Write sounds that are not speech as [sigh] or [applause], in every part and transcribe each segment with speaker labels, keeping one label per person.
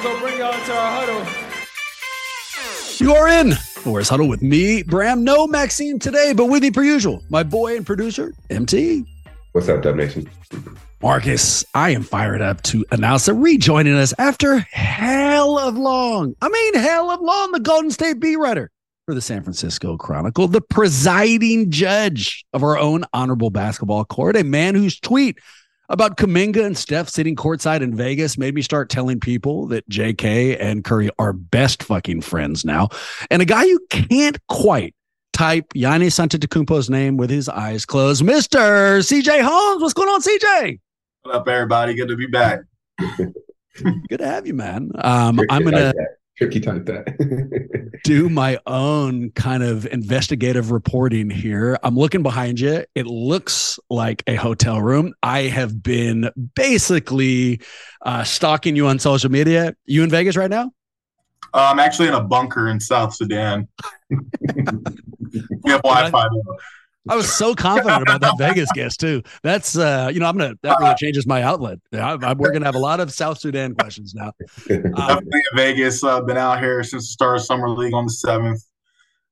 Speaker 1: We're gonna bring y'all into our huddle.
Speaker 2: You are in Warriors Huddle with me, Bram. No Maxime today, but with me per usual, my boy and producer, MT.
Speaker 3: What's up, Dub Nation?
Speaker 2: Marcus, I am fired up to announce that rejoining us after hell of long, I mean, hell of long, the Golden State beat writer for the San Francisco Chronicle, the presiding judge of our own honorable basketball court, a man whose tweet about Kuminga and Steph sitting courtside in Vegas made me start telling people that JK and Curry are best fucking friends now. And a guy you can't quite type Giannis Antetokounmpo's name with his eyes closed, Mr. CJ Holmes. What's going on, CJ?
Speaker 4: What up, everybody? Good to be back. [laughs]
Speaker 2: Good to have you, man. Um, I'm gonna
Speaker 3: tricky type that.
Speaker 2: do my own kind of investigative reporting here. I'm looking behind you. It looks like a hotel room. I have been basically uh, stalking you on social media. You in Vegas right now?
Speaker 4: Uh, I'm actually in a bunker in South Sudan. [laughs] we have Wi-Fi.
Speaker 2: I was so confident about that Vegas guest too. That's uh, you know, I'm gonna that really changes my outlet. I, I, we're gonna have a lot of South Sudan questions now.
Speaker 4: Um, Definitely in Vegas. I've uh, been out here since the start of summer league on the seventh.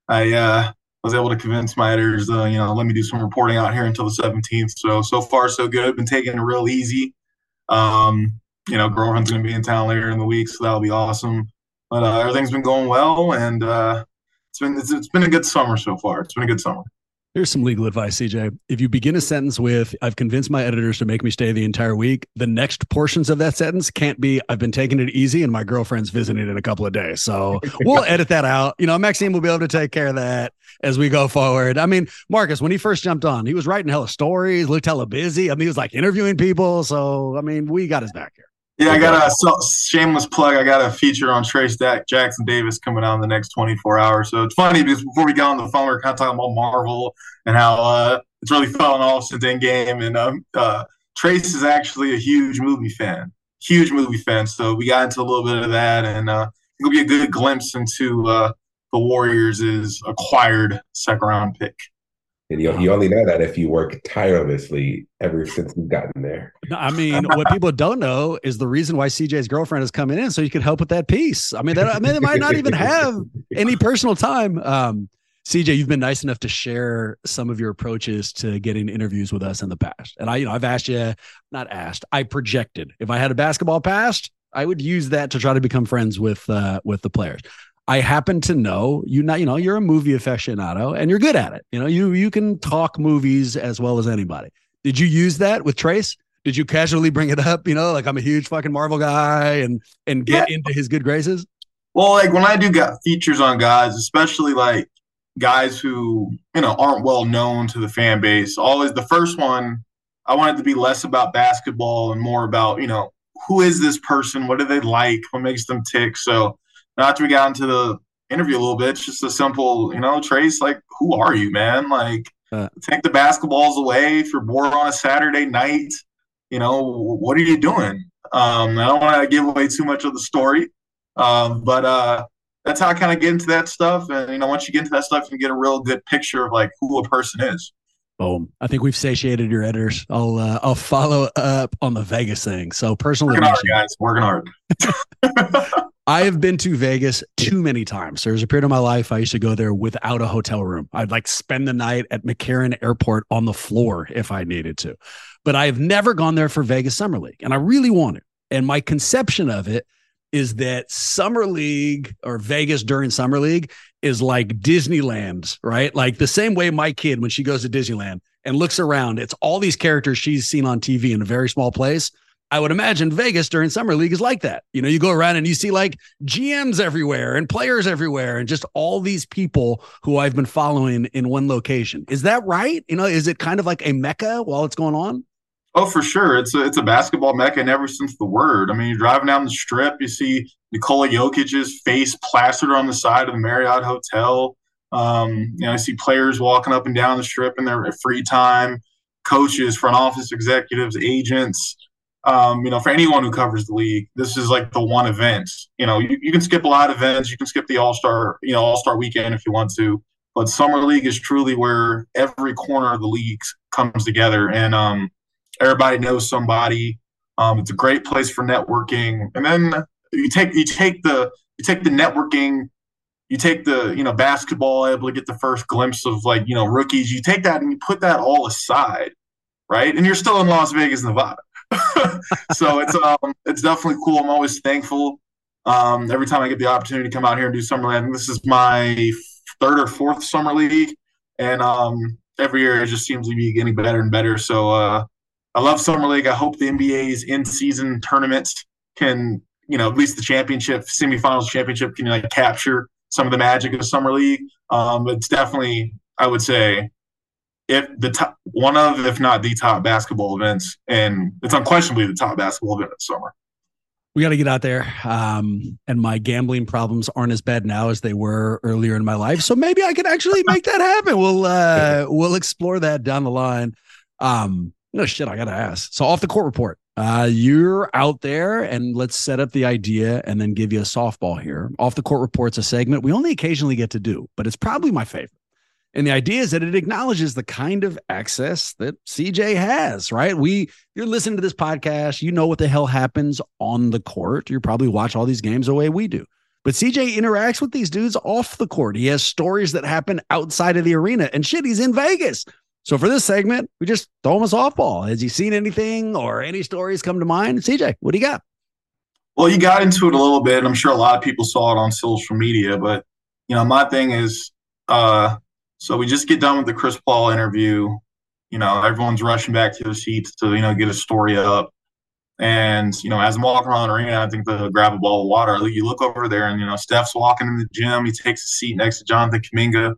Speaker 4: I uh, was able to convince my editors, uh, you know, let me do some reporting out here until the 17th. So so far so good. Been taking it real easy. Um, you know, girlfriend's gonna be in town later in the week, so that'll be awesome. But uh, everything's been going well, and uh, it's been it's, it's been a good summer so far. It's been a good summer.
Speaker 2: Here's some legal advice, CJ. If you begin a sentence with, I've convinced my editors to make me stay the entire week, the next portions of that sentence can't be, I've been taking it easy and my girlfriend's visiting in a couple of days. So [laughs] we'll edit that out. You know, Maxime will be able to take care of that as we go forward. I mean, Marcus, when he first jumped on, he was writing hella stories, looked hella busy. I mean, he was like interviewing people. So, I mean, we got his back here.
Speaker 4: Yeah, I got a shameless plug. I got a feature on Trayce Jackson Davis coming out in the next 24 hours. So it's funny because before we got on the phone, we are kind of talking about Marvel and how uh, it's really fallen off since Endgame. And um, uh, Trayce is actually a huge movie fan, huge movie fan. So we got into a little bit of that, and uh, it'll be a good glimpse into uh, the Warriors' acquired second round pick.
Speaker 3: And you, you only know that if you work tirelessly ever since you've gotten there.
Speaker 2: I mean, what people don't know is the reason why CJ's girlfriend is coming in, so you can help with that piece. I mean, that, I mean, they might not even have any personal time. Um, CJ, you've been nice enough to share some of your approaches to getting interviews with us in the past, and I, you know, I've asked you, not asked, I projected if I had a basketball past, I would use that to try to become friends with uh, with the players. I happen to know you not, you know, you're a movie aficionado and you're good at it. You know, you you can talk movies as well as anybody. Did you use that with Trayce? Did you casually bring it up? You know, like I'm a huge fucking Marvel guy and and get yeah. into his good graces.
Speaker 4: Well, like when I do got features on guys, especially like guys who you know aren't well known to the fan base, always the first one I wanted to be less about basketball and more about you know who is this person, what do they like, what makes them tick. So after we got into the interview a little bit, it's just a simple, you know, Trayce, like, who are you, man? Like, uh, take the basketballs away if you're bored on a Saturday night. You know, what are you doing? Um, I don't want to give away too much of the story, um, but uh, that's how I kind of get into that stuff. And you know, once you get into that stuff, you get a real good picture of like who a person is.
Speaker 2: Boom. I think we've satiated your editors. I'll uh, I'll follow up on the Vegas thing. So personal
Speaker 4: Working hard, guys. Working hard. [laughs]
Speaker 2: I have been to Vegas too many times. There's a period of my life I used to go there without a hotel room. I'd like spend the night at McCarran Airport on the floor if I needed to. But I have never gone there for Vegas Summer League, and I really want to. And my conception of it is that Summer League or Vegas during Summer League is like Disneyland, right? Like the same way my kid, when she goes to Disneyland and looks around, it's all these characters she's seen on TV in a very small place. I would imagine Vegas during Summer League is like that. You know, you go around and you see like GMs everywhere and players everywhere and just all these people who I've been following in one location. Is that right? You know, is it kind of like a mecca while it's going on?
Speaker 4: Oh, for sure. It's a, it's a basketball mecca in every sense of the word. I mean, you're driving down the strip, you see Nikola Jokic's face plastered on the side of the Marriott Hotel. Um, you know, I see players walking up and down the strip in their free time, coaches, front office executives, agents. Um, you know, for anyone who covers the league, this is like the one event. You know, you, you can skip a lot of events. You can skip the All Star, you know, All Star weekend if you want to. But Summer League is truly where every corner of the league comes together. And, um, Everybody knows somebody. Um, it's a great place for networking. And then you take you take the you take the networking, you take the you know basketball, able to get the first glimpse of like you know rookies. You take that and you put that all aside, right? And you're still in Las Vegas, Nevada. [laughs] so it's um it's definitely cool. I'm always thankful. Um, every time I get the opportunity to come out here and do summer league, this is my third or fourth summer league, and um, every year it just seems to be getting better and better. So uh, I love summer league. I hope the NBA's in-season tournaments can, you know, at least the championship, semifinals, championship can like capture some of the magic of summer league. Um, it's definitely, I would say, if the top one of, if not the top basketball events, and it's unquestionably the top basketball event of summer.
Speaker 2: We got to get out there. Um, and my gambling problems aren't as bad now as they were earlier in my life. So maybe I can actually make that happen. We'll uh, [laughs] we'll explore that down the line. Um, no shit, I gotta ask. So off the court report, uh, you're out there, and let's set up the idea and then give you a softball here. Off the court report's a segment we only occasionally get to do, but it's probably my favorite. And the idea is that it acknowledges the kind of access that CJ has, right? We you're listening to this podcast, you know what the hell happens on the court. You probably watch all these games the way we do. But CJ interacts with these dudes off the court. He has stories that happen outside of the arena. And shit, he's in Vegas. So for this segment, we just throw him a softball. Has he seen anything or any stories come to mind? CJ, what do you got?
Speaker 4: Well, you got into it a little bit. I'm sure a lot of people saw it on social media, but you know, my thing is, uh, so we just get done with the Chris Paul interview. You know, everyone's rushing back to their seats to you know get a story up. And you know, as I'm walking around the arena, I think to grab a ball of water. You look over there, and you know, Steph's walking in the gym. He takes a seat next to Jonathan Kuminga.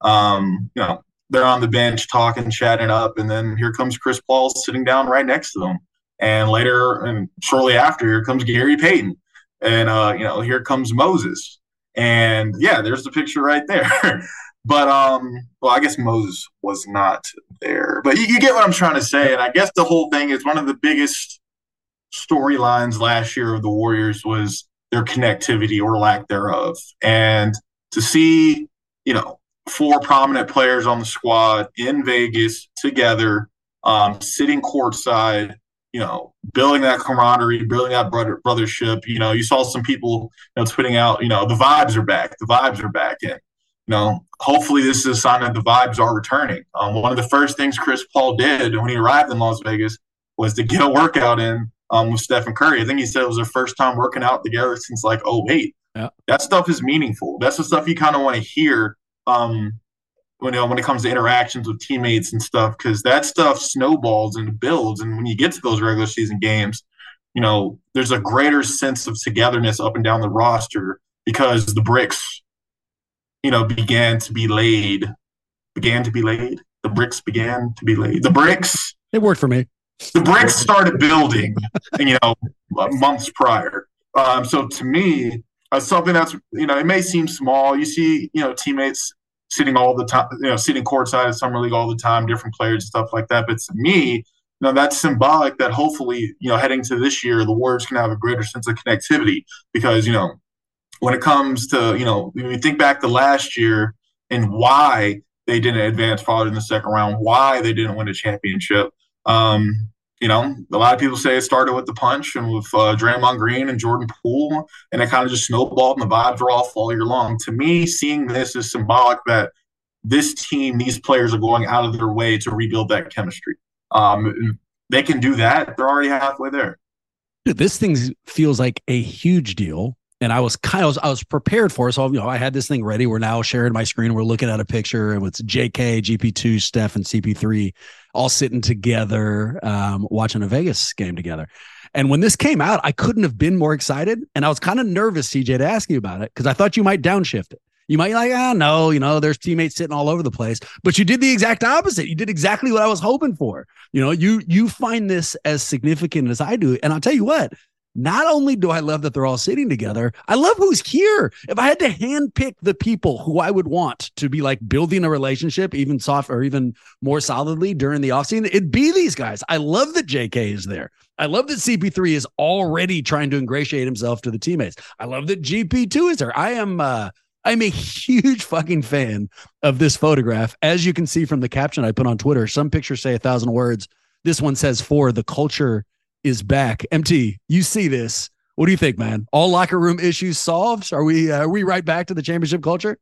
Speaker 4: Um, you know, they're on the bench talking, chatting up, and then here comes Chris Paul sitting down right next to them. And later, and shortly after, here comes Gary Payton, and uh, you know, here comes Moses, and yeah, there's the picture right there. [laughs] but um, well, I guess Moses was not there, but you, you get what I'm trying to say. And I guess the whole thing is one of the biggest storylines last year of the Warriors was their connectivity or lack thereof, and to see, you know, four prominent players on the squad in Vegas together, um, sitting courtside, you know, building that camaraderie, building that brother brothership. You know, you saw some people, you know, tweeting out, you know, the vibes are back, the vibes are back, and you know, hopefully this is a sign that the vibes are returning. Um, one of the first things Chris Paul did when he arrived in Las Vegas was to get a workout in um, with Stephen Curry. I think he said it was their first time working out together since like 08. Yeah. That stuff is meaningful. That's the stuff you kind of want to hear um, when you know, when it comes to interactions with teammates and stuff, because that stuff snowballs and builds. And when you get to those regular season games, you know, there's a greater sense of togetherness up and down the roster because the bricks, you know, began to be laid, began to be laid. The bricks began to be laid. The bricks.
Speaker 2: It worked for me.
Speaker 4: The bricks started building, you know, months prior. Um, so to me, uh, something that's you know it may seem small. You see, you know, teammates sitting all the time, you know, sitting courtside at summer league all the time, different players and stuff like that. But to me, you know, that's symbolic that hopefully, you know, heading to this year, the Warriors can have a greater sense of connectivity because, you know, when it comes to, you know, when you think back to last year and why they didn't advance farther in the second round, why they didn't win a championship. Um, you know, a lot of people say it started with the punch and with uh, Draymond Green and Jordan Poole, and it kind of just snowballed, and the vibes were off all year long. To me, seeing this is symbolic that this team, these players are going out of their way to rebuild that chemistry. Um, they can do that; they're already halfway there.
Speaker 2: This thing feels like a huge deal and I was kind of I was prepared for it. So you know, I had this thing ready. We're now sharing my screen. We're looking at a picture and it's JK, GP2, Steph, and CP3 all sitting together, um, watching a Vegas game together. And when this came out, I couldn't have been more excited. And I was kind of nervous, CJ, to ask you about it because I thought you might downshift it. You might like, ah, no, you know, there's teammates sitting all over the place, but you did the exact opposite. You did exactly what I was hoping for. You know, you you find this as significant as I do, and I'll tell you what, not only do I love that they're all sitting together, I love who's here. If I had to handpick the people who I would want to be like building a relationship, even soft or even more solidly during the offseason, it'd be these guys. I love that JK is there. I love that CP3 is already trying to ingratiate himself to the teammates. I love that GP2 is there. I am uh I'm a huge fucking fan of this photograph. As you can see from the caption I put on Twitter, some pictures say a thousand words. This one says for the culture is back. MT, you see this. What do you think, man? All locker room issues solved? Are we uh, are we right back to the championship culture?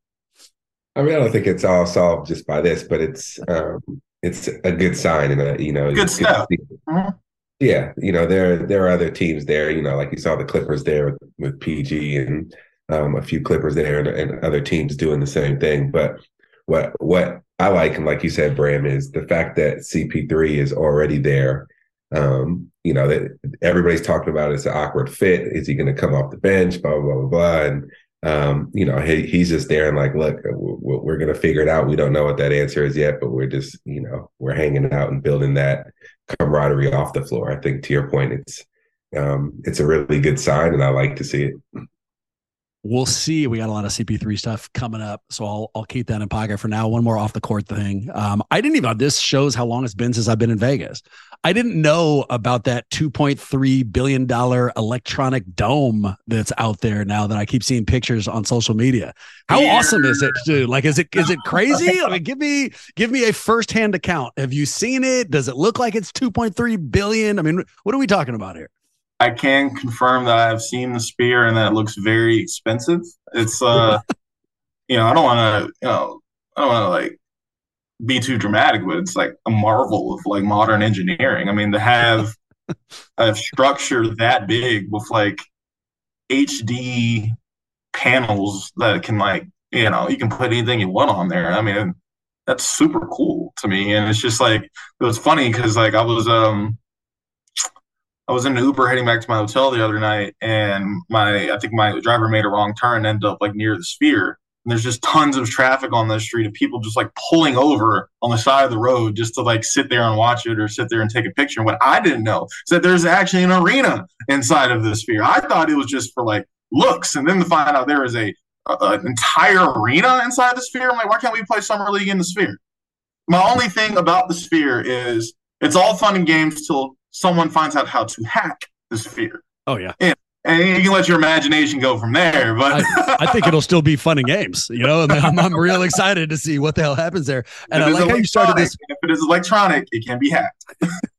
Speaker 3: I mean, I don't think it's all solved just by this, but it's um, it's a good sign and a you know
Speaker 4: good stuff.
Speaker 3: Mm-hmm. Yeah, you know there there are other teams there. You know, like you saw the Clippers there with, with PG and um, a few Clippers there and, and other teams doing the same thing. But what what I like, and like you said, Bram, is the fact that CP3 is already there um, you know, that everybody's talking about it's an awkward fit. Is he going to come off the bench? Blah, blah, blah, blah. And, um, you know, he, he's just there and like, look, we're, we're going to figure it out. We don't know what that answer is yet, but we're just, you know, we're hanging out and building that camaraderie off the floor. I think to your point, it's, um, it's a really good sign and I like to see it
Speaker 2: we'll see. We got a lot of CP3 stuff coming up, so I'll I'll keep that in pocket for now. One more off the court thing. Um, I didn't even. This shows how long it's been since I've been in Vegas. I didn't know about that 2.3 billion dollar electronic dome that's out there now that I keep seeing pictures on social media. How yeah. awesome is it, dude? Like, is it is it crazy? [laughs] I mean, give me give me a firsthand account. Have you seen it? Does it look like it's 2.3 billion? I mean, what are we talking about here?
Speaker 4: I can confirm that I've seen the Sphere and that it looks very expensive. It's uh, [laughs] you know, I don't want to, you know, I don't want to like be too dramatic, but it's like a marvel of like modern engineering. I mean, to have [laughs] a structure that big with like HD panels that can like, you know, you can put anything you want on there. I mean, that's super cool to me. And it's just like it was funny because like I was um I was in an Uber heading back to my hotel the other night, and my I think my driver made a wrong turn, and ended up like near the Sphere. And there's just tons of traffic on the street of people just like pulling over on the side of the road just to like sit there and watch it or sit there and take a picture. And what I didn't know is that there's actually an arena inside of the Sphere. I thought it was just for like looks, and then to find out there is a, a an entire arena inside the Sphere. I'm like, why can't we play summer league in the Sphere? My only thing about the Sphere is it's all fun and games till someone finds out how to hack the sphere.
Speaker 2: Oh yeah.
Speaker 4: And, and you can let your imagination go from there. But
Speaker 2: I, I, think it'll still be fun and games, you know. I'm, I'm real excited to see what the hell happens there. And I like how you started this.
Speaker 4: If it is electronic, it can be hacked.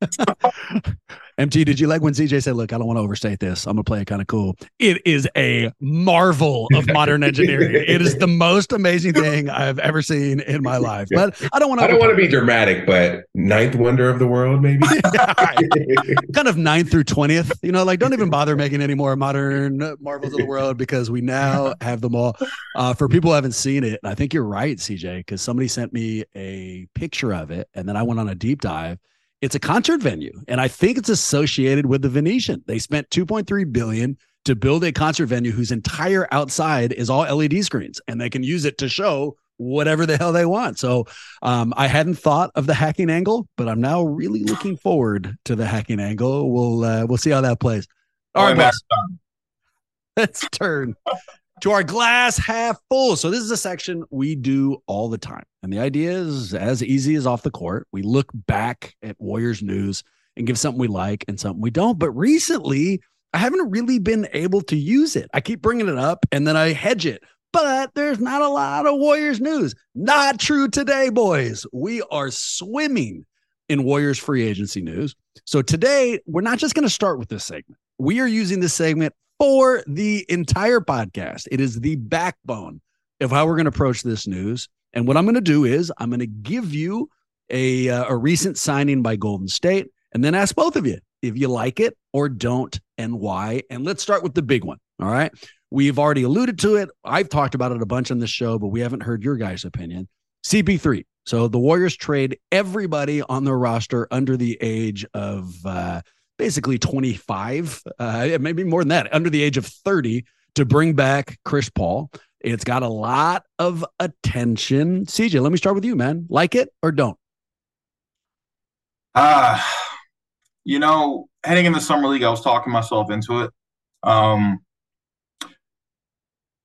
Speaker 4: [laughs]
Speaker 2: MT, did you like when CJ said, "Look, I don't want to overstate this. I'm gonna play it kind of cool." It is a marvel of [laughs] modern engineering. it is the most amazing thing I've ever seen in my life. But [laughs] I don't want to.
Speaker 3: I don't want to be dramatic, but ninth wonder of the world, maybe. [laughs]
Speaker 2: kind of ninth through twentieth. You know, like don't even bother making any more modern marvels of the world because we now have them all. Uh, for people who haven't seen it, I think you're right, CJ, because somebody sent me a picture of it, and then I went on a deep dive it's a concert venue, and I think it's associated with the Venetian. They spent 2.3 billion to build a concert venue whose entire outside is all LED screens, and they can use it to show whatever the hell they want. So um, I hadn't thought of the hacking angle, but I'm now really looking [sighs] forward to the hacking angle. We'll uh, we'll see how that plays. All right, boss. [laughs] Let's turn to our glass half full. So this is a section we do all the time. And the idea is as easy as off the court. We look back at Warriors news and give something we like and something we don't. But recently, I haven't really been able to use it. I keep bringing it up and then I hedge it but there's not a lot of Warriors news. Not true today, boys. We are swimming in Warriors free agency news. So today, we're not just going to start with this segment. We are using this segment for the entire podcast. It is the backbone of how we're going to approach this news. And what I'm going to do is I'm going to give you a, uh, a recent signing by Golden State and then ask both of you if you like it or don't and why. And let's start with the big one. All right. We've already alluded to it. I've talked about it a bunch on the show, but we haven't heard your guys' opinion. CP3. So the Warriors trade everybody on their roster under the age of uh, basically 25, uh, maybe more than that, under the age of 30 to bring back Chris Paul. It's got a lot of attention. CJ, let me start with you, man. Like it or don't?
Speaker 4: Uh, you know, heading in the summer league, I was talking myself into it. Um,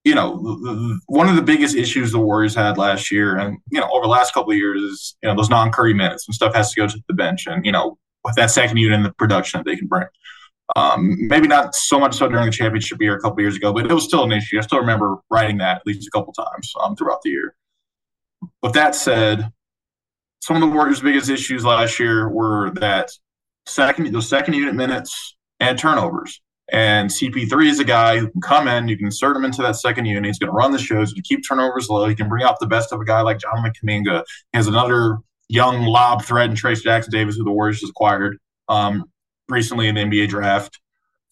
Speaker 4: you know, one of the biggest issues the Warriors had last year, and you know, over the last couple of years, is you know those non-Curry minutes and stuff has to go to the bench, and you know, with that second unit and the production that they can bring. Um, maybe not so much so during the championship year a couple years ago, but it was still an issue. I still remember writing that at least a couple times um, throughout the year. With that said, some of the Warriors' biggest issues last year were that second those second unit minutes and turnovers. And CP3 is a guy who can come in, you can insert him into that second unit. He's going to run the shows, to keep turnovers low. He can bring out the best of a guy like Jonathan Kuminga. He has another young lob threat in Trayce Jackson Davis, who the Warriors just acquired um, recently in the NBA draft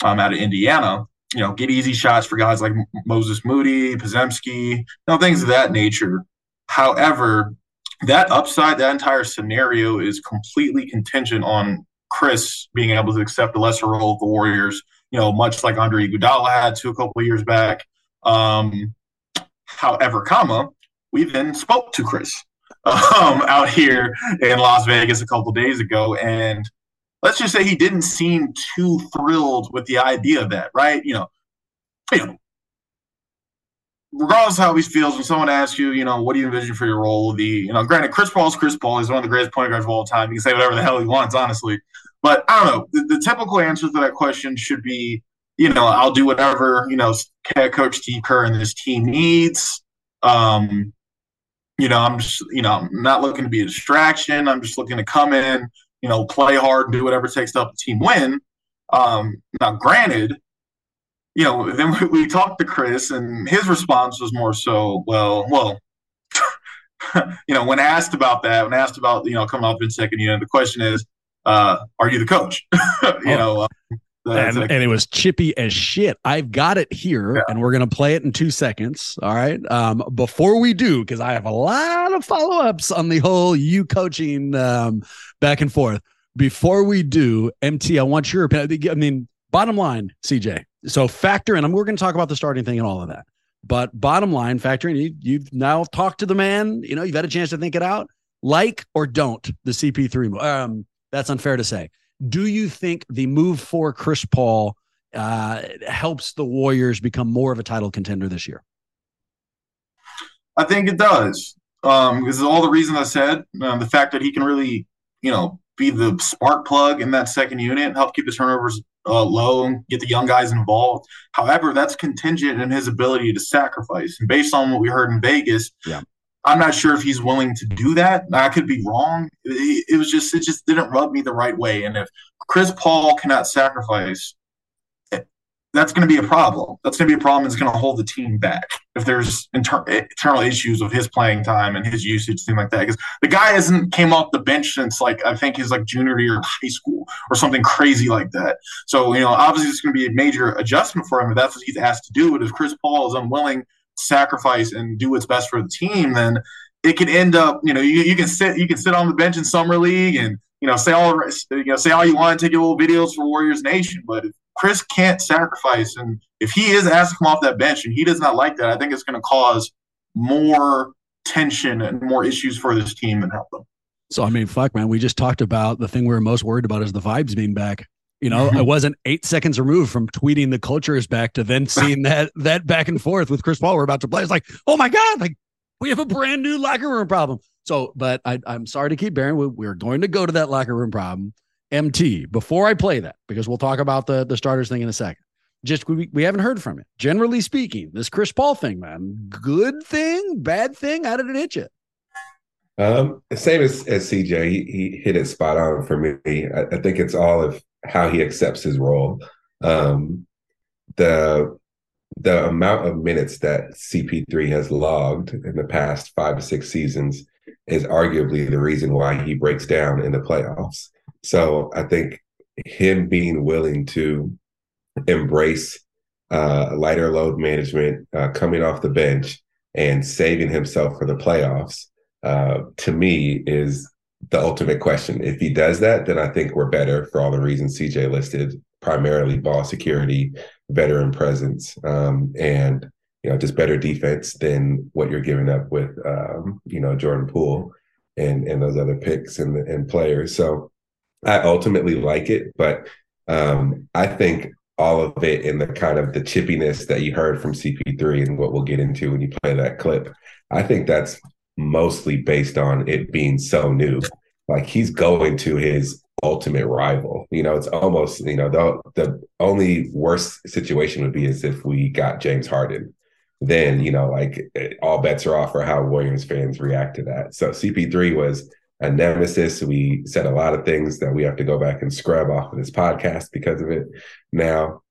Speaker 4: um, out of Indiana. You know, get easy shots for guys like Moses Moody, Podziemski, you know, things of that nature. However, that upside, that entire scenario is completely contingent on Chris being able to accept a lesser role of the Warriors you know, much like Andre Iguodala had to a couple of years back. Um, however, comma, we then spoke to Chris um, out here in Las Vegas a couple days ago, and let's just say he didn't seem too thrilled with the idea of that, right? You know, you know, regardless how he feels, when someone asks you, you know, what do you envision for your role? The, you know, granted, Chris Paul's Chris Paul. He's one of the greatest point guards of all time. He can say whatever the hell he wants, honestly. But I don't know. The, the, typical answer to that question should be, you know, I'll do whatever you know, Coach Steve Kerr and this team needs. Um, you know, I'm just, you know, I'm not looking to be a distraction. I'm just looking to come in, you know, play hard and do whatever it takes to help the team win. Um, now, granted, you know, then we, we talked to Chris, and his response was more so, well, well, [laughs] you know, when asked about that, when asked about, you know, coming up in second unit, the question is, uh, are you the coach? [laughs] you oh. know, uh,
Speaker 2: and, like, and, it was chippy as shit. I've got it here, yeah. and we're gonna play it in two seconds. All right. Um, before we do, because I have a lot of follow ups on the whole you coaching um, back and forth. Before we do, MT, I want your opinion. I mean, bottom line, CJ. So factor in. and we're going to talk about the starting thing and all of that. But bottom line, factor in. You, you've now talked to the man. You know, you've had a chance to think it out. Like or don't the CP3 um, that's unfair to say. Do you think the move for Chris Paul uh, helps the Warriors become more of a title contender this year?
Speaker 4: I think it does. Um, because all the reasons I said, um, the fact that he can really, you know, be the spark plug in that second unit, help keep the turnovers uh, low, and get the young guys involved. However, that's contingent in his ability to sacrifice. And based on what we heard in Vegas,
Speaker 2: yeah.
Speaker 4: I'm not sure if he's willing to do that. I could be wrong. It, it, was just it just didn't rub me the right way. And if Chris Paul cannot sacrifice, eh, that's going to be a problem. That's going to be a problem. It's going to hold the team back if there's inter- internal issues of his playing time and his usage, thing like that. Because the guy hasn't came off the bench since like I think his like junior year of high school or something crazy like that. So you know, obviously it's going to be a major adjustment for him if that's what he's asked to do. But if Chris Paul is unwilling sacrifice and do what's best for the team, then it could end up, you know, you, you can sit you can sit on the bench in summer league and you know say all you know say all you want, take your little videos for Warriors Nation, but if Chris can't sacrifice, and if he is asked to come off that bench and he does not like that, I think it's going to cause more tension and more issues for this team and help them.
Speaker 2: So I mean, fuck, man, we just talked about the thing we are most worried about is the vibes being back. You know, I wasn't eight seconds removed from tweeting the culture is back to then seeing that that back and forth with Chris Paul. We're about to play. It's like, oh my god, like we have a brand new locker room problem. So, but I, I'm sorry to keep bearing. We, we're going to go to that locker room problem. MT before I play that because we'll talk about the the starters thing in a second. Just we, we haven't heard from it Generally speaking, this Chris Paul thing, man, good thing, bad thing. How did it hit you?
Speaker 3: Um, same as, as CJ, he, he hit it spot on for me. I, I think it's all of how he accepts his role. Um, the the amount of minutes that CP3 has logged in the past five to six seasons is arguably the reason why he breaks down in the playoffs. So I think him being willing to embrace uh, lighter load management, uh, coming off the bench, and saving himself for the playoffs, uh, to me, is the ultimate question. If he does that, then I think we're better for all the reasons CJ listed, primarily ball security, veteran presence, um, and you know just better defense than what you're giving up with um, you know Jordan Poole and and those other picks and and players. So I ultimately like it, but um, I think all of it in the kind of the chippiness that you heard from CP3 and what we'll get into when you play that clip. I think that's mostly based on it being so new. Like he's going to his ultimate rival. You know, it's almost, you know, the the only worst situation would be is if we got James Harden. Then, you know, like all bets are off for how Warriors fans react to that. So CP3 was a nemesis. We said a lot of things that we have to go back and scrub off of this podcast because of it. Now,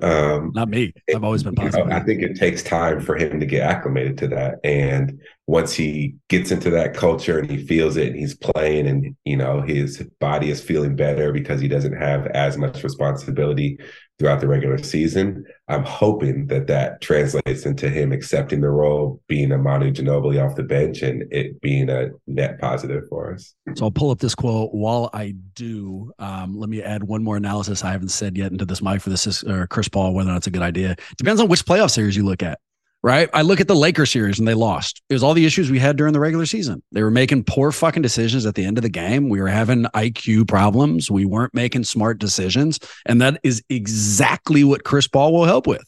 Speaker 2: um, Not me. I've always been positive.
Speaker 3: You know, I think it takes time for him to get acclimated to that. And once he gets into that culture and he feels it and he's playing and, you know, his body is feeling better because he doesn't have as much responsibility throughout the regular season. I'm hoping that that translates into him accepting the role, being a Manu Ginobili off the bench, and it being a net positive for us.
Speaker 2: So I'll pull up this quote. While I do, um, let me add one more analysis I haven't said yet into this mic for this or Chris Paul, whether or not it's a good idea. Depends on which playoff series you look at right? I look at the Lakers series and they lost. It was all the issues we had during the regular season. They were making poor fucking decisions at the end of the game. We were having IQ problems. We weren't making smart decisions. And that is exactly what Chris Paul will help with.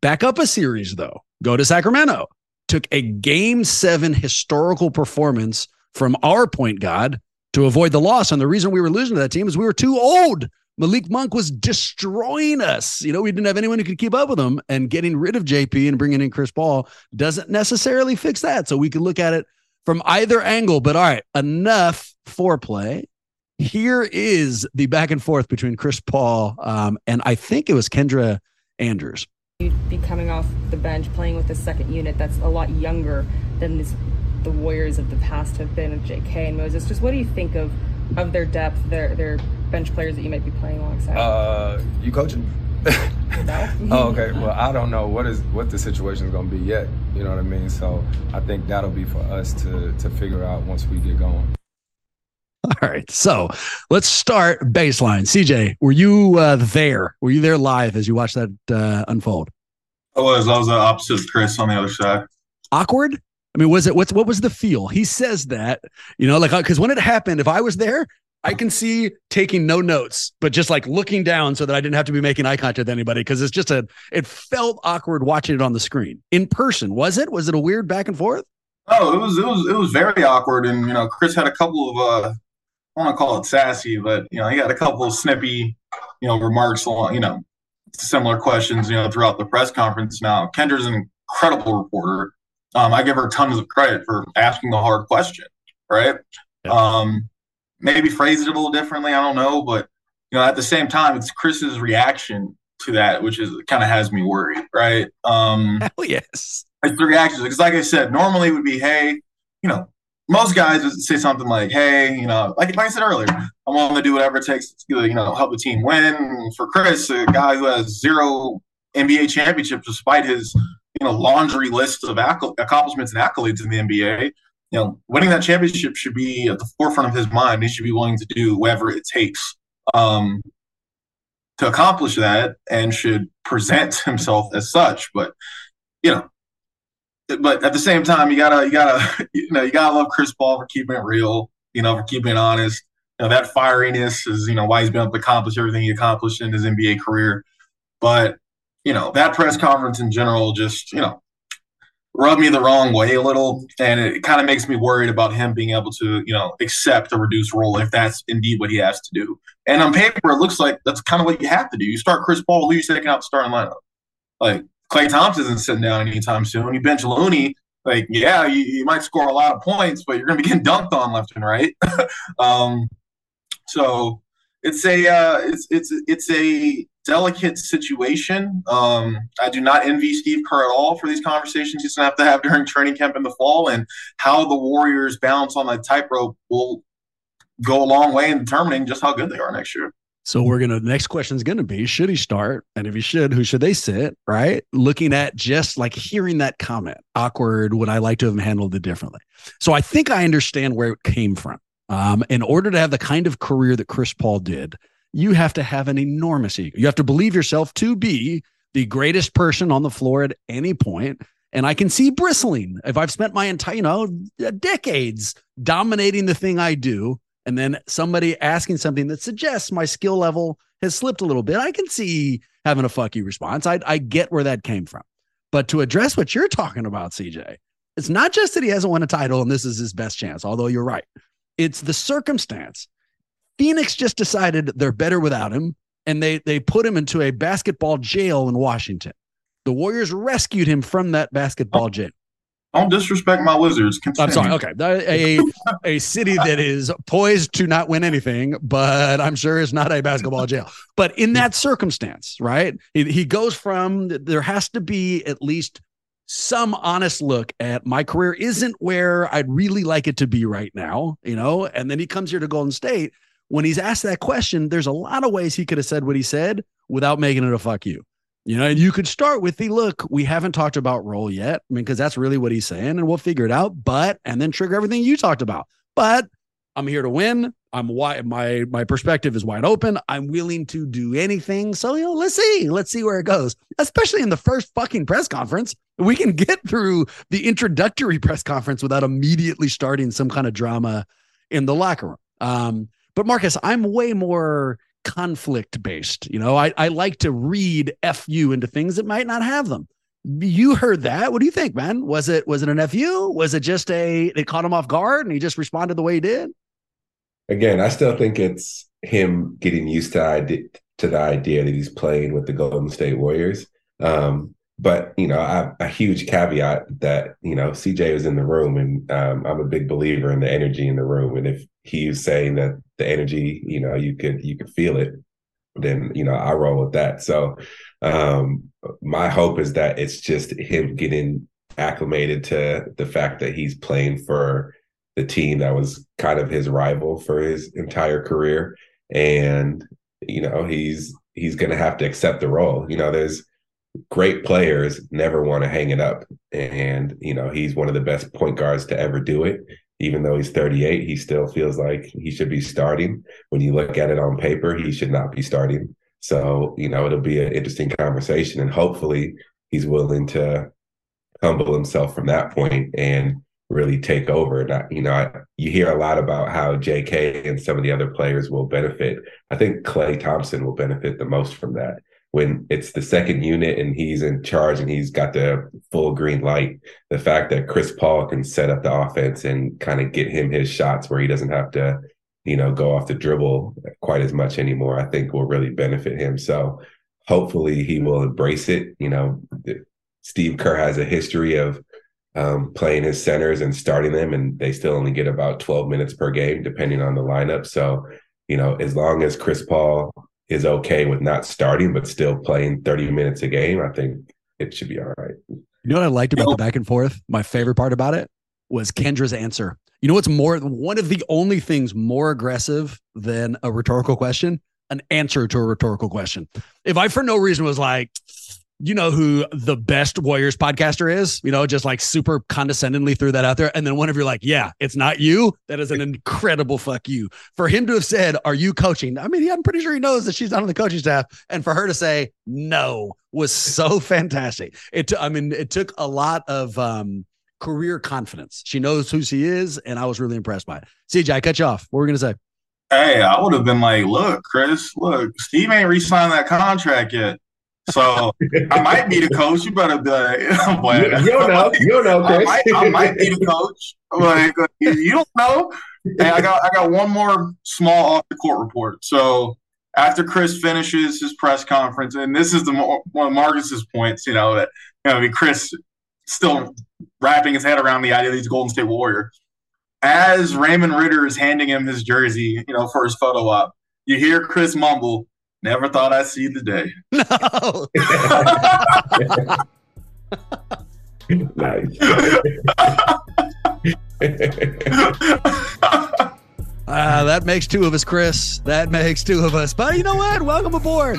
Speaker 2: Back up a series, though. Go to Sacramento. Took a game seven historical performance from our point guard to avoid the loss. And the reason we were losing to that team is we were too old Malik Monk was destroying us. You know, we didn't have anyone who could keep up with him, and getting rid of JP and bringing in Chris Paul doesn't necessarily fix that. So we can look at it from either angle. But all right, enough foreplay. Here is the back and forth between Chris Paul um, and I think it was Kendra Andrews.
Speaker 1: You'd be coming off the bench playing with the second unit that's a lot younger than this, the Warriors of the past have been with JK and Moses. Just what do you think of of their depth, their their bench players that you might be playing alongside?
Speaker 5: Uh, you coaching? [laughs] no. [laughs] oh, okay. Well, I don't know what is what the situation is going to be yet. You know what I mean? So I think that'll be for us to to figure out once we get going.
Speaker 2: All right. So let's start baseline. CJ, were you uh, there? Were you there live as you watched that uh, unfold?
Speaker 4: I was. I was the opposite of Chris on the other side.
Speaker 2: Awkward? I mean, was it what's what was the feel? He says that, you know, like because uh, when it happened, if I was there, I can see taking no notes, but just like looking down so that I didn't have to be making eye contact with anybody because it's just a it felt awkward watching it on the screen. In person, was it? Was it a weird back and forth?
Speaker 4: Oh, it was it was it was very awkward. And you know, Chris had a couple of uh I want to call it sassy, but you know, he had a couple of snippy, you know, remarks along, you know, similar questions, you know, throughout the press conference. Now, Kendra's an incredible reporter. Um, I give her tons of credit for asking a hard question, right? Yeah. Um, maybe phrase it a little differently. I don't know, but you know, at the same time, it's Chris's reaction to that, which is kind of has me worried, right? Um, [laughs]
Speaker 2: Hell yes.
Speaker 4: It's the reactions because, like I said, normally it would be, hey, you know, most guys would say something like, hey, you know, like, like I said earlier, I'm willing to do whatever it takes to, you know, help the team win. For Chris, a guy who has zero NBA championships despite his, you know, laundry list of accomplishments and accolades in the NBA, you know, winning that championship should be at the forefront of his mind. He should be willing to do whatever it takes um, to accomplish that, and should present [laughs] himself as such. But you know, but at the same time, you gotta, you gotta, [laughs] you know, you gotta love Chris Paul for keeping it real. You know, for keeping it honest. You know, that fieriness is, you know, why he's been able to accomplish everything he accomplished in his NBA career. But you know, that press conference in general, just you know, rubbed me the wrong way a little, and it kind of makes me worried about him being able to, you know, accept a reduced role if that's indeed what he has to do. And on paper, it looks like that's kind of what you have to do. You start Chris Paul, who you taking out the starting lineup? Like Klay Thompson isn't sitting down anytime soon. You bench Looney, like yeah, you, you might score a lot of points, but you're going to be getting dunked on left and right. [laughs] um, so it's a uh, it's it's it's a delicate situation. Um, I do not envy Steve Kerr at all for these conversations he's going to have to have during training camp in the fall, and how the Warriors balance on that tightrope will go a long way in determining just how good they are next year.
Speaker 2: So we're gonna The next question is gonna be should he start? And if he should, who should they sit? Right? Looking at just like hearing that comment, awkward, would I like to have handled it differently? So I think I understand where it came from. Um, in order to have the kind of career that Chris Paul did, you have to have an enormous ego. You have to believe yourself to be the greatest person on the floor at any point. And I can see bristling if I've spent my entire, you know, decades dominating the thing I do. And then somebody asking something that suggests my skill level has slipped a little bit. I can see having a fuck you response. I, I get where that came from. But to address what you're talking about, CJ, it's not just that he hasn't won a title and this is his best chance, although you're right. It's the circumstance Phoenix just decided they're better without him, and they they put him into a basketball jail in Washington. The Warriors rescued him from that basketball jail.
Speaker 4: Don't disrespect my Wizards.
Speaker 2: Continue. I'm sorry. Okay, a a city that is poised to not win anything, but I'm sure is not a basketball jail. But in that circumstance, right? He, he goes from there has to be at least some honest look at my career isn't where I'd really like it to be right now, you know. And then he comes here to Golden State when he's asked that question, there's a lot of ways he could have said what he said without making it a fuck you. You know, and you could start with the look, we haven't talked about role yet. I mean, because that's really what he's saying, and we'll figure it out. But and then trigger everything you talked about. But I'm here to win. I'm wide my my perspective is wide open. I'm willing to do anything. So, you know, let's see. Let's see where it goes. Especially in the first fucking press conference. We can get through the introductory press conference without immediately starting some kind of drama in the locker room. Um, but Marcus, I'm way more conflict based. You know, I, I like to read FU into things that might not have them. You heard that. What do you think, man? Was it was it an FU? Was it just a they caught him off guard and he just responded the way he did?
Speaker 3: Again, I still think it's him getting used to to the idea that he's playing with the Golden State Warriors. Um, but you know, I, a huge caveat that you know CJ was in the room, and um, I'm a big believer in the energy in the room. And if he's saying that the energy, you know, you could you could feel it, then you know I roll with that. So um, my hope is that it's just him getting acclimated to the fact that he's playing for the team that was kind of his rival for his entire career, and you know he's he's going to have to accept the role. You know, there's great players never want to hang it up, and you know he's one of the best point guards to ever do it even though he's 38, he still feels like he should be starting. When you look at it on paper, he should not be starting. So, you know, it'll be an interesting conversation. And hopefully he's willing to humble himself from that point and really take over. And, you know, I, you hear a lot about how JK and some of the other players will benefit. I think Klay Thompson will benefit the most from that when it's the second unit and he's in charge and he's got the full green light, the fact that Chris Paul can set up the offense and kind of get him his shots where he doesn't have to, you know, go off the dribble quite as much anymore, I think will really benefit him. So hopefully he will embrace it. You know, Steve Kerr has a history of um, playing his centers and starting them, and they still only get about 12 minutes per game, depending on the lineup. So, you know, as long as Chris Paul is okay with not starting but still playing 30 minutes a game, I think it should be all right.
Speaker 2: You know what I liked about the back and forth? My favorite part about it was Kendra's answer. You know what's more one of the only things more aggressive than a rhetorical question? An answer to a rhetorical question. If I for no reason was like, you know who the best Warriors podcaster is? You know, just like super condescendingly threw that out there. And then one of you like, yeah, it's not you. That is an incredible fuck you. For him to have said, Are you coaching? I mean, yeah, I'm pretty sure he knows that she's not on the coaching staff. And for her to say no was so [laughs] fantastic. It t- I mean, it took a lot of um career confidence. She knows who she is, and I was really impressed by it. CJ, I cut you off. What were we gonna say?
Speaker 4: Hey, I would have been like, look, Chris, look, Steve ain't re-signed that contract yet. So I might be the coach. You better be like, [laughs]
Speaker 3: you, don't know. You don't know, Chris.
Speaker 4: I might, I might be the coach. Like you don't know. And I got I got one more small off the court report. So after Chris finishes his press conference, and this is the one of Marcus's points, you know that you know, I mean, Chris still wrapping his head around the idea that he's a Golden State Warrior. As Raymond Ridder is handing him his jersey, you know, for his photo op, you hear Chris mumble, "Never thought I'd see the day." [laughs] No. [laughs]
Speaker 2: nice. Uh, that makes two of us, Chris. That makes two of us. But you know what? Welcome aboard.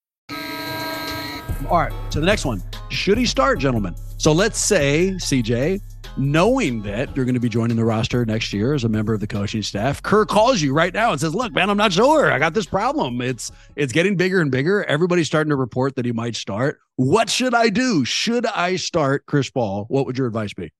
Speaker 2: All right. So the next one should he start, gentlemen? So let's say, CJ, knowing that you're going to be joining the roster next year as a member of the coaching staff, Kerr calls you right now and says, "Look, man, I'm not sure. I got this problem. It's it's getting bigger and bigger. Everybody's starting to report that he might start. What should I do? Should I start Chris Paul? What would your advice be?"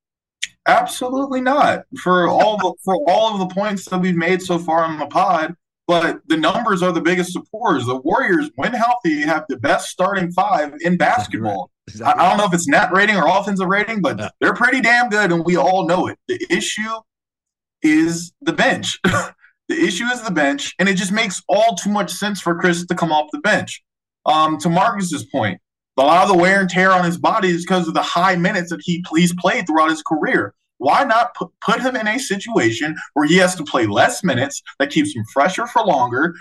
Speaker 4: Absolutely not. For all the for all of the points that we've made so far on the pod, but the numbers are the biggest supporters. The Warriors, when healthy, have the best starting five in basketball. Exactly right. I, I, don't know if it's net rating or offensive rating, but yeah. they're pretty damn good, and we all know it. The issue is the bench. [laughs] the issue is the bench, and it just makes all too much sense for Chris to come off the bench. Um, to Marcus's point, a lot of the wear and tear on his body is because of the high minutes that he he's played throughout his career. Why not put, put him in a situation where he has to play less minutes that keeps him fresher for longer,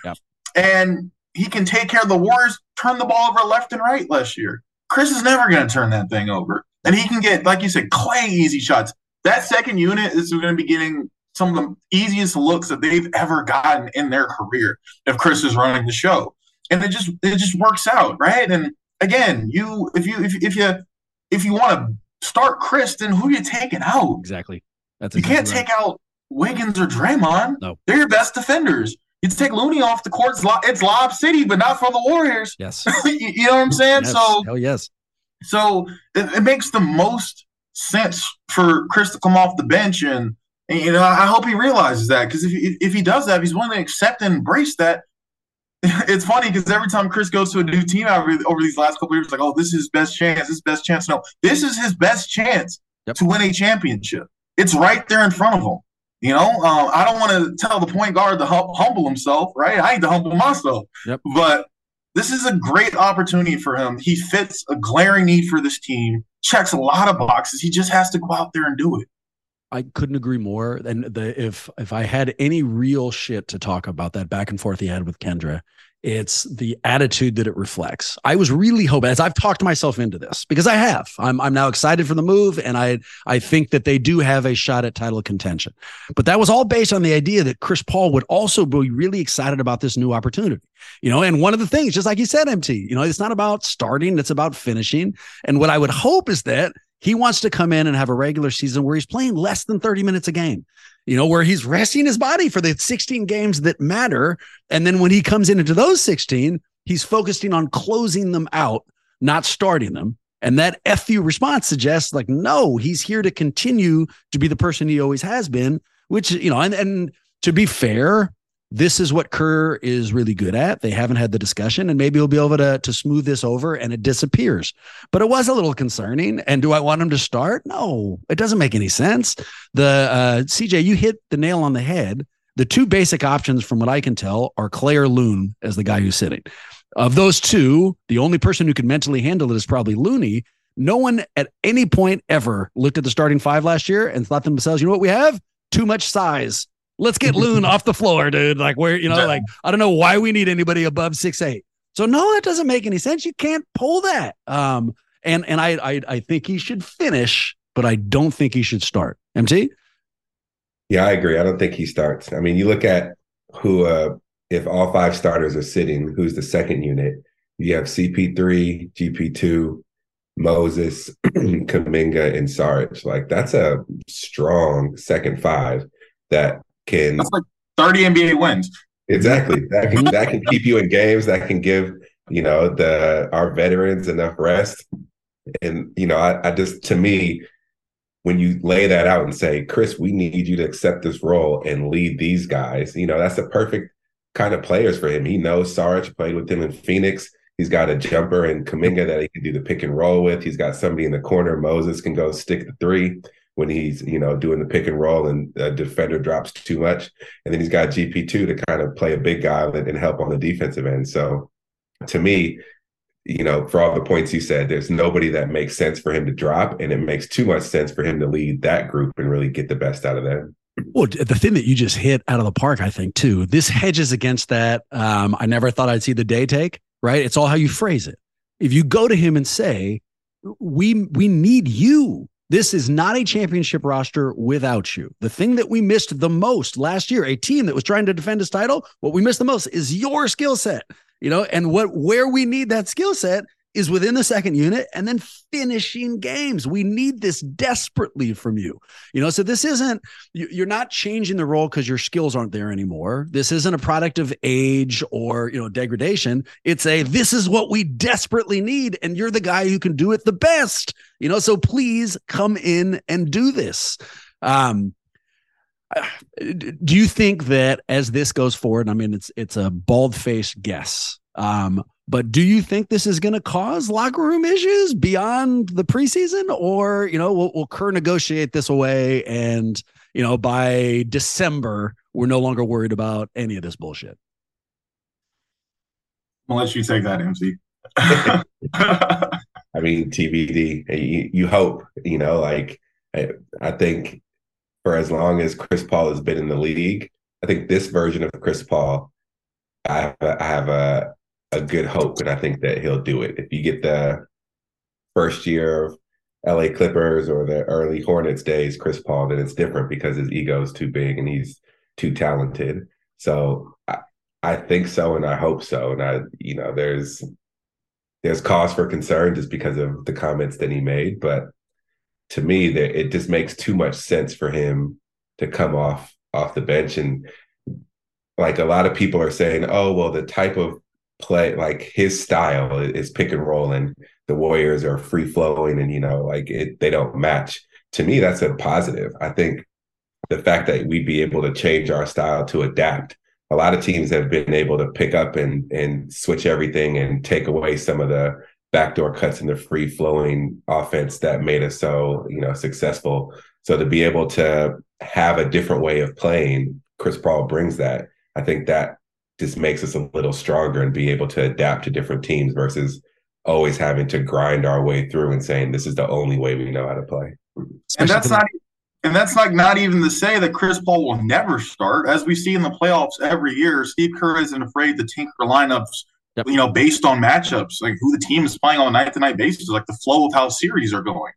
Speaker 4: and he can take care of the Warriors, turn the ball over left and right last year. Chris is never going to turn that thing over, and he can get, like you said, Klay easy shots. That second unit is going to be getting some of the easiest looks that they've ever gotten in their career if Chris is running the show, and it just it just works out, right? And again, you if you if, if you if you want to start Chris, then who you taking out?
Speaker 2: Exactly.
Speaker 4: That's you can't right. take out Wiggins or Draymond. No, they're your best defenders. You take Looney off the court. It's Lob City, but not for the Warriors.
Speaker 2: Yes, [laughs]
Speaker 4: you know what I'm saying.
Speaker 2: Yes.
Speaker 4: So,
Speaker 2: hell yes.
Speaker 4: So it, it, makes the most sense for Chris to come off the bench, and, and you know I hope he realizes that because if, if if he does that, if he's willing to accept and embrace that, [laughs] it's funny because every time Chris goes to a new team over, over these last couple years, like, oh, this is his best chance, this is best chance. No, this is his best chance yep. to win a championship. It's right there in front of him. You know, um, I don't want to tell the point guard to hum- humble himself, right? I need to humble myself. Yep. But this is a great opportunity for him. He fits a glaring need for this team, checks a lot of boxes. He just has to go out there and do it.
Speaker 2: I couldn't agree more. And the if if I had any real shit to talk about that back and forth he had with Kendra, it's the attitude that it reflects. I was really hoping, as I've talked myself into this, because I have. I'm I'm now excited for the move, and I I think that they do have a shot at title contention. But that was all based on the idea that Chris Paul would also be really excited about this new opportunity. You know, and one of the things, just like you said, MT, you know, it's not about starting, it's about finishing. And what I would hope is that he wants to come in and have a regular season where he's playing less than 30 minutes a game you know, where he's resting his body for the 16 games that matter. And then when he comes in into those 16, he's focusing on closing them out, not starting them. And that FU response suggests like, no, he's here to continue to be the person he always has been, which, you know, and, and to be fair, this is what Kerr is really good at. They haven't had the discussion, and maybe he'll be able to, to smooth this over and it disappears. But it was a little concerning. And do I want him to start? No, it doesn't make any sense. The uh, CJ, you hit the nail on the head. The two basic options, from what I can tell, are or Loon as the guy who's sitting. Of those two, the only person who can mentally handle it is probably Looney. No one at any point ever looked at the starting five last year and thought to themselves, you know what we have? Too much size Let's get [laughs] Loon off the floor, dude. Like where, you know, like I don't know why we need anybody above six eight. So no, that doesn't make any sense. You can't pull that. Um, and and I I I think he should finish, but I don't think he should start. MT.
Speaker 3: Yeah, I agree. I don't think he starts. I mean, you look at who uh if all five starters are sitting, who's the second unit? You have CP3, GP2, Moses, [clears throat] Kuminga, and Sarge. Like that's a strong second five that can
Speaker 4: that's like 30 NBA wins.
Speaker 3: Exactly. [laughs] That can that can keep you in games, that can give, you know, the our veterans enough rest. And, you know, I, I just to me, when you lay that out and say, Chris, we need you to accept this role and lead these guys, you know, that's the perfect kind of players for him. He knows Sarge played with him in Phoenix. He's got a jumper and Kuminga that he can do the pick and roll with. He's got somebody in the corner. Moses can go stick the three when he's you know doing the pick and roll and a defender drops too much, and then he's got GP two to kind of play a big guy and help on the defensive end. So to me, you know, for all the points you said, there's nobody that makes sense for him to drop, and it makes too much sense for him to lead that group and really get the best out of them.
Speaker 2: Well, the thing that you just hit out of the park, I think, too, this hedges against that. Um, I never thought I'd see the day take, right? It's all how you phrase it. If you go to him and say, we we need you this is not a championship roster without you. The thing that we missed the most last year, a team that was trying to defend his title, what we missed the most is your skill set. You know, and what where we need that skill set is within the second unit and then finishing games. We need this desperately from you. You know, so this isn't, you're not changing the role because your skills aren't there anymore. This isn't a product of age or, you know, degradation. It's a, this is what we desperately need. And you're the guy who can do it the best, you know, so please come in and do this. Um, do you think that as this goes forward, I mean, it's, it's a bald faced guess. Um, but do you think this is going to cause locker room issues beyond the preseason, or you know, will, will Kerr negotiate this away, and you know, by December we're no longer worried about any of this bullshit?
Speaker 4: I'll let you take that, MC. [laughs]
Speaker 3: I mean, TBD. You, you, hope, you know, like I, I think for as long as Chris Paul has been in the league, I think this version of Chris Paul, I have a, I have a a good hope, and I think that he'll do it. If you get the first year of LA Clippers or the early Hornets days, Chris Paul, then it's different because his ego is too big and he's too talented. So I, I think so, and I hope so. And I, you know, there's there's cause for concern just because of the comments that he made, but to me, that it just makes too much sense for him to come off off the bench and like a lot of people are saying, oh well, the type of play like his style is pick and roll and the warriors are free flowing and you know like it they don't match. To me that's a positive. I think the fact that we'd be able to change our style to adapt. A lot of teams have been able to pick up and and switch everything and take away some of the backdoor cuts in the free flowing offense that made us so you know successful. So to be able to have a different way of playing chris paul brings that. I think that just makes us a little stronger and be able to adapt to different teams versus always having to grind our way through and saying this is the only way we know how to play.
Speaker 4: And that's not and that's like not even to say that Chris Paul will never start. As we see in the playoffs every year, Steve Kerr isn't afraid to tinker lineups, yep. you know, based on matchups, like who the team is playing on a night to night basis, like the flow of how series are going.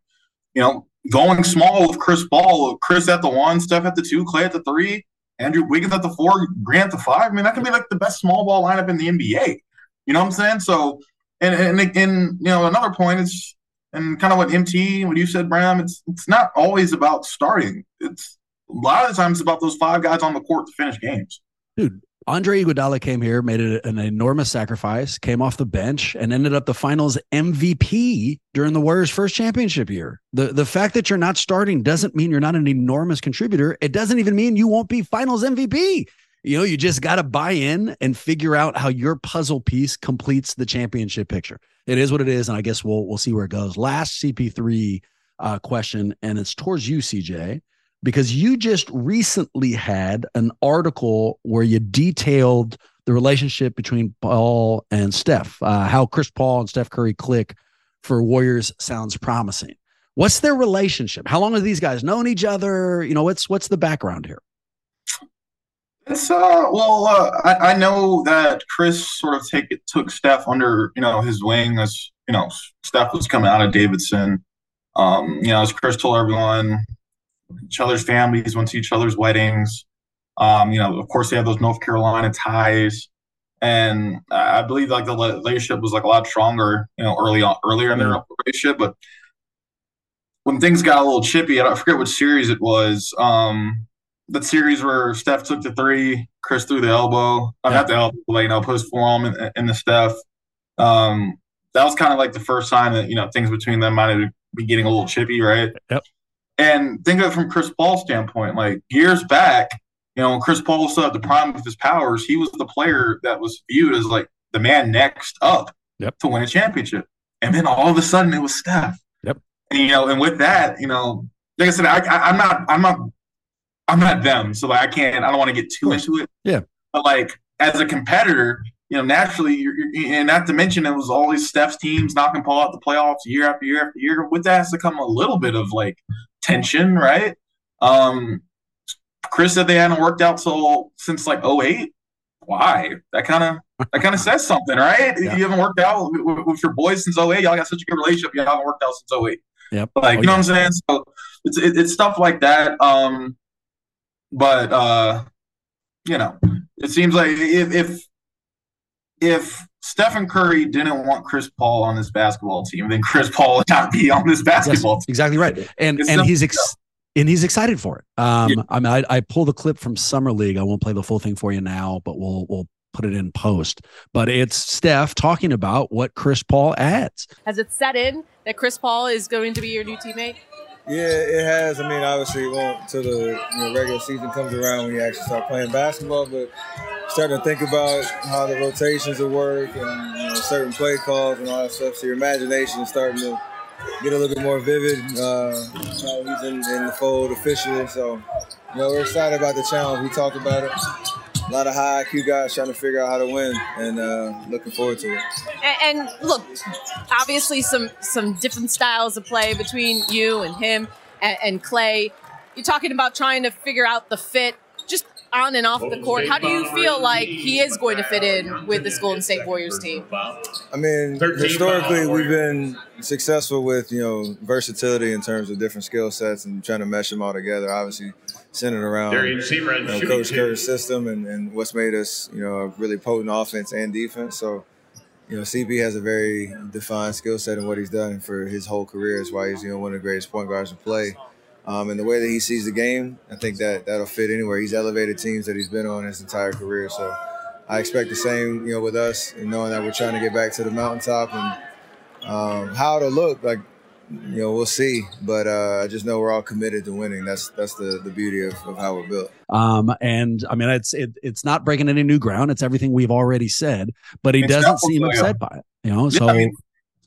Speaker 4: You know, going small with Chris Paul, Chris at the one, Steph at the two, Klay at the three, Andrew Wiggins at the four, Grant the five. I mean, that could be like the best small ball lineup in the NBA. You know what I'm saying? So, and and, and you know, another point is and kind of what MT, what you said, Bram, it's it's not always about starting. It's a lot of the times about those five guys on the court to finish games.
Speaker 2: Dude, Andre Iguodala came here, made an enormous sacrifice, came off the bench, and ended up the Finals MVP during the Warriors' first championship year. the The fact that you're not starting doesn't mean you're not an enormous contributor. It doesn't even mean you won't be Finals MVP. You know, you just got to buy in and figure out how your puzzle piece completes the championship picture it is what it is, and I guess we'll we'll see where it goes. Last CP3 uh, question, and it's towards you, CJ, because you just recently had an article where you detailed the relationship between Paul and Steph, uh, how Chris Paul and Steph Curry click for Warriors sounds promising. What's their relationship? How long have these guys known each other? You know, what's what's the background here?
Speaker 4: It's uh well uh, I, I know that Chris sort of take took Steph under you know his wing as you know Steph was coming out of Davidson. Um, you know, as Chris told everyone, each other's families went to each other's weddings. Um, you know, of course they have those North Carolina ties, and I believe like the relationship was like a lot stronger, you know, early on earlier in their relationship. But when things got a little chippy, I don't forget which series it was. Um, the series where Steph took the three, Chris threw the elbow. I yeah. not the elbow, like, you know, his forearm in, in the Steph. Um, that was kind of like the first sign that you know things between them might be getting a little chippy, right?
Speaker 2: Yep.
Speaker 4: And think of it from Chris Paul's standpoint. Like years back, you know, when Chris Paul was still at the prime of his powers, he was the player that was viewed as like the man next up
Speaker 2: yep.
Speaker 4: to win a championship. And then all of a sudden, it was Steph.
Speaker 2: Yep.
Speaker 4: And you know, and with that, you know, like I said, I, I, I'm not, I'm not I'm not them, so like I can't. I don't want to get too into it.
Speaker 2: Yeah.
Speaker 4: But like as a competitor, you know, naturally, you're, you're, and not to mention it was all these Steph's teams knocking Paul out the playoffs year after year after year. With that has to come a little bit of like tension, right? Um, Chris said they hadn't worked out so since like 08. Why? That kind of that kind of [laughs] says something, right? Yeah. You haven't worked out with, with, your boys since 08. Y'all got such a good relationship. You haven't worked out since 08.
Speaker 2: Yep.
Speaker 4: Like, oh, you know yeah. what I'm saying? So it's it, it's stuff like that. Um, but uh, you know, it seems like if if if Stephen Curry didn't want Chris Paul on this basketball team, then Chris Paul would not be on this basketball
Speaker 2: yes, team. Exactly right. And it's and he's ex- and he's excited for it. Um, yeah. I mean, I, I pulled a clip from Summer League. I won't play the full thing for you now, but we'll we'll put it in post. But it's Steph talking about what Chris Paul adds.
Speaker 6: Has it set in that Chris Paul is going to be your new teammate?
Speaker 7: Yeah, it has. I mean, obviously, it won't until the you know, regular season comes around when you actually start playing basketball. But starting to think about how the rotations will work and you know, certain play calls and all that stuff. So your imagination is starting to get a little bit more vivid. Uh, he's in, in the fold officially. So, you know, we're excited about the challenge. We talked about it a lot of high IQ guys trying to figure out how to win, and uh, looking forward to it.
Speaker 6: And, and, look, obviously some some different styles of play between you and him and, and Klay. You're talking about trying to figure out the fit on and off the court. How do you feel like he is going to fit in with this Golden State Warriors team?
Speaker 7: I mean, historically, we've been successful with you know versatility in terms of different skill sets and trying to mesh them all together. Obviously, centered around you know, Coach Kerr's system and, and what's made us you know a really potent offense and defense. So. You know, CP has a very defined skill set in what he's done for his whole career. Is why he's you know one of the greatest point guards to play. Um, and the way that he sees the game, I think that that'll fit anywhere. He's elevated teams that he's been on his entire career. So I expect the same, you know, with us, and knowing that we're trying to get back to the mountaintop and um, how it'll look like. You know, we'll see, but uh, I just know we're all committed to winning. That's that's the the beauty of, of how we're built.
Speaker 2: Um, and I mean, it's it, it's not breaking any new ground. It's everything we've already said, but he doesn't seem upset by it. You know, so. Yeah, I mean,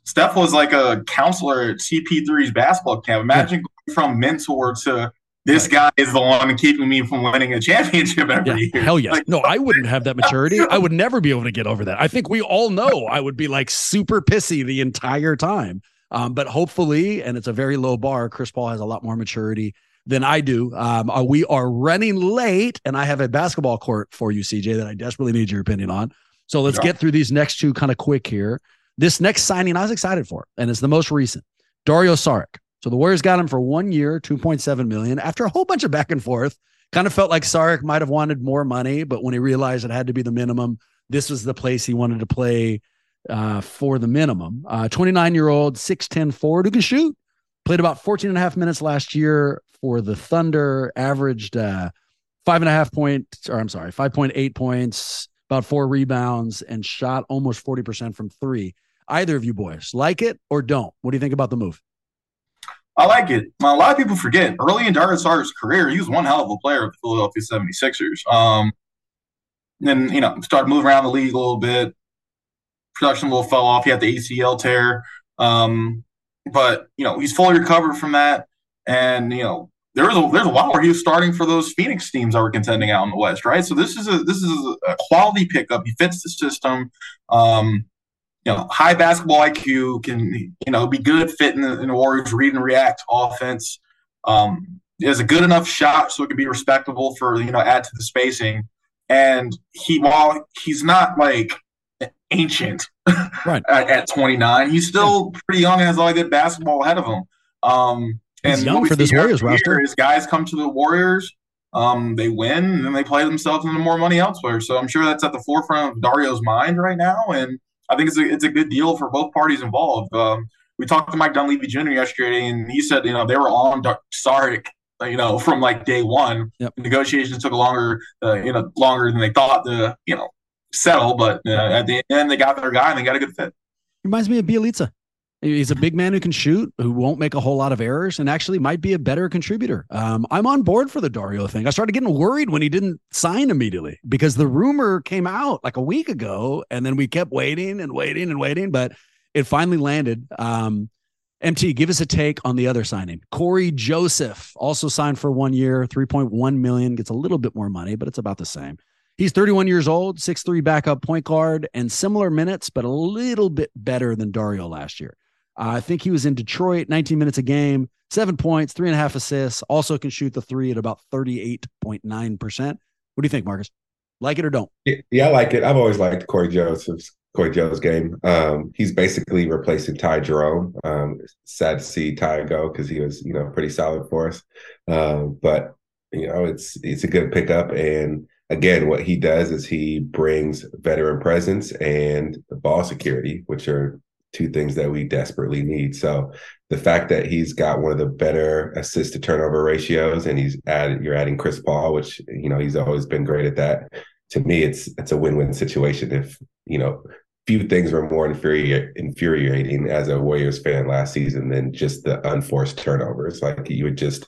Speaker 4: Steph was like a counselor at CP3's basketball camp. Imagine yeah. From mentor to this guy is the one keeping me from winning a championship every yeah,
Speaker 2: year. Hell yes. Like, no, I wouldn't have that [laughs] maturity. I would never be able to get over that. I think we all know I would be like super pissy the entire time. Um, but hopefully, and it's a very low bar, Chris Paul has a lot more maturity than I do. Um, uh, we are running late, and I have a basketball court for you, CJ, that I desperately need your opinion on. So let's yeah. get through these next two kind of quick here. This next signing I was excited for, and it's the most recent. Dario Saric. So the Warriors got him for one year, 2.7 million. After a whole bunch of back and forth, kind of felt like Saric might have wanted more money, but when he realized it had to be the minimum, this was the place he wanted to play uh, for the minimum. 29 uh, year old, 6'10 forward who can shoot. Played about 14 and a half minutes last year for the Thunder, averaged uh, five and a half points, or I'm sorry, 5.8 points, about four rebounds, and shot almost 40% from three. Either of you boys like it or don't? What do you think about the move?
Speaker 4: I like it. A lot of people forget early in Dario Saric's career, he was one hell of a player of the Philadelphia 76ers. Um, then, you know, started moving around the league a little bit. Production a little fell off. He had the ACL tear. Um, but, you know, he's fully recovered from that. And, you know, there was a there's a while where he was starting for those Phoenix teams that were contending out in the West, right? So this is a this is a quality pickup. He fits the system. Um, you know, high basketball IQ can you know be good fit in the, in the Warriors read and react offense. Um, has a good enough shot so it can be respectable for you know add to the spacing. And he while he's not like ancient right. [laughs] at, at 29, he's still pretty young and has all lot of good basketball ahead of him. Um,
Speaker 2: and young for this Warriors roster.
Speaker 4: Is guys come to the Warriors, um, they win, and then they play themselves into more money elsewhere. So I'm sure that's at the forefront of Dario's mind right now, and I think it's a it's a good deal for both parties involved. Um, we talked to Mike Dunleavy Jr. yesterday, and he said you know they were on Saric, you know, [laughs] from like day one. Yep. Negotiations took longer, uh, you know, longer than they thought to you know settle, but uh, at the end they got their guy and they got a good fit.
Speaker 2: Reminds me of Bjelica. He's a big man who can shoot, who won't make a whole lot of errors, and actually might be a better contributor. Um, I'm on board for the Dario thing. I started getting worried when he didn't sign immediately because the rumor came out like a week ago, and then we kept waiting and waiting and waiting, but it finally landed. Um, MT, give us a take on the other signing. Cory Joseph also signed for one year, 3.1 million, gets a little bit more money, but it's about the same. He's 31 years old, 6'3 backup point guard, and similar minutes, but a little bit better than Dario last year. Uh, I think he was in Detroit, 19 minutes a game, seven points, three and a half assists. Also can shoot the three at about 38.9%. What do you think, Marcus? Like it or don't?
Speaker 3: Yeah, I like it. I've always liked Cory Joseph's Cory Joe's game. Um, he's basically replacing Ty Jerome. Um, sad to see Ty go because he was, you know, pretty solid for us. Um, but you know, it's it's a good pickup. And again, what he does is he brings veteran presence and ball security, which are two things that we desperately need. So the fact that he's got one of the better assist to turnover ratios and he's added you're adding Chris Paul, which you know he's always been great at that. To me, it's it's a win-win situation. If you know, few things were more infuri- infuriating as a Warriors fan last season than just the unforced turnovers. Like you would just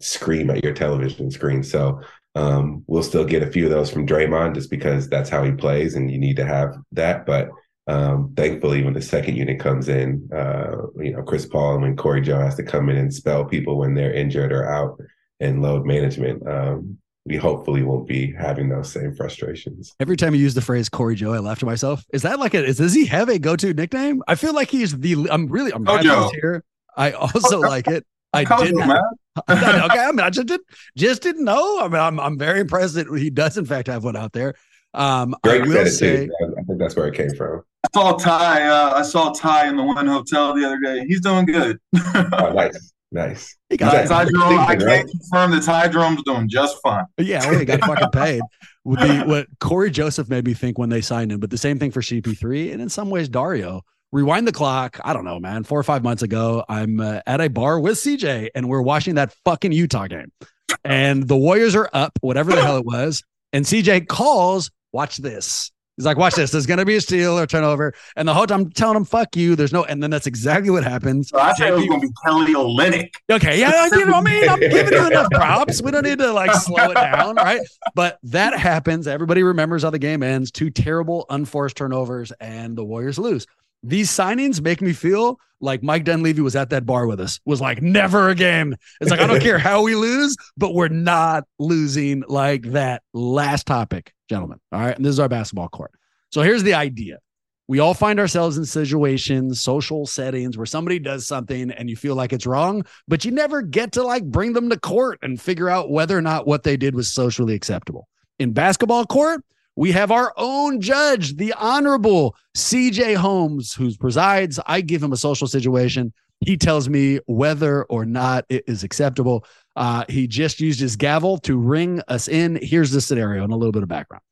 Speaker 3: scream at your television screen. So um, we'll still get a few of those from Draymond just because that's how he plays and you need to have that. But um, thankfully, when the second unit comes in, uh, you know, Chris Paul and when Cory Joe has to come in and spell people when they're injured or out and load management, um, we hopefully won't be having those same frustrations.
Speaker 2: Every time you use the phrase Cory Joe, I laugh to myself. Is that like a, is, does he have a go-to nickname? I feel like he's the, I'm really, I'm oh, here. I also like it. I didn't. [laughs] okay, I mean, I just didn't, just didn't know. I mean, I'm, I'm very impressed that he does in fact have one out there. Um,
Speaker 3: Greg I will say, I think that's where it came from.
Speaker 4: I saw Ty. Uh, I saw Ty in the one hotel the other day. He's doing good. [laughs]
Speaker 3: oh, nice. Nice.
Speaker 4: He got Ty Jerome, I can't right? confirm that Ty Jerome's doing just fine.
Speaker 2: Yeah, well, he got fucking paid. With the, what Cory Joseph made me think when they signed him, but the same thing for CP3 and in some ways Dario. Rewind the clock. I don't know, man. Four or five months ago, I'm uh, at a bar with CJ and we're watching that fucking Utah game. And the Warriors are up, whatever the hell it was. And CJ calls, watch this. He's like, watch this. There's going to be a steal or turnover. And the whole time I'm telling him, fuck you. There's no, and then that's exactly what happens.
Speaker 4: So I said it was going to be Kelly Olynyk.
Speaker 2: Okay. Yeah. You know, I mean, I'm giving you enough [laughs] props. We don't need to like slow it down. Right. But that happens. Everybody remembers how the game ends. Two terrible unforced turnovers and the Warriors lose. These signings make me feel like Mike Dunleavy was at that bar with us, was like, never again. It's like, I don't [laughs] care how we lose, but we're not losing like that. Last topic, gentlemen. All right. And this is our basketball court. So here's the idea we all find ourselves in situations, social settings where somebody does something and you feel like it's wrong, but you never get to like bring them to court and figure out whether or not what they did was socially acceptable. In basketball court, we have our own judge, the Honorable CJ Holmes, who presides. I give him a social situation. He tells me whether or not it is acceptable. Uh, he just used his gavel to ring us in. Here's the scenario and a little bit of background.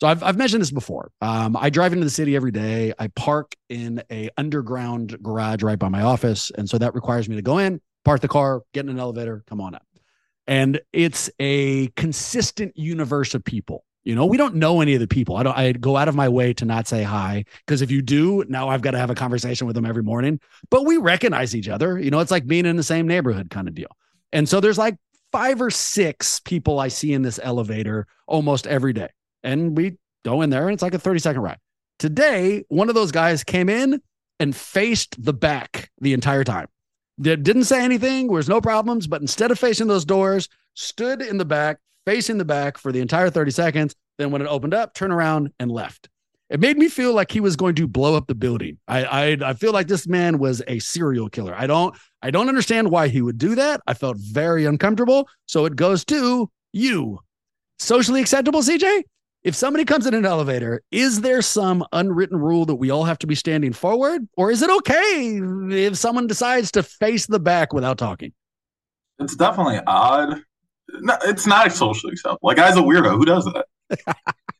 Speaker 2: So I've, I've mentioned this before. Um, I drive into the city every day. I park in a underground garage right by my office, and so that requires me to go in, park the car, get in an elevator, come on up. And it's a consistent universe of people. You know, we don't know any of the people. I don't. I go out of my way to not say hi because if you do, now I've got to have a conversation with them every morning. But we recognize each other. You know, it's like being in the same neighborhood kind of deal. And so there's like five or six people I see in this elevator almost every day and we go in there and it's like a 30 second ride. Today, one of those guys came in and faced the back the entire time. Didn't say anything, was no problems, but instead of facing those doors, stood in the back, facing the back for the entire 30 seconds. Then when it opened up, turn around and left. It made me feel like he was going to blow up the building. I, I I feel like this man was a serial killer. I don't I don't understand why he would do that. I felt very uncomfortable. So it goes to you. Socially acceptable, CJ? if somebody comes in an elevator, is there some unwritten rule that we all have to be standing forward? Or is it okay if someone decides to face the back without talking?
Speaker 4: It's definitely odd. No, it's not socially acceptable. Like, guy's a weirdo. Who does that? [laughs]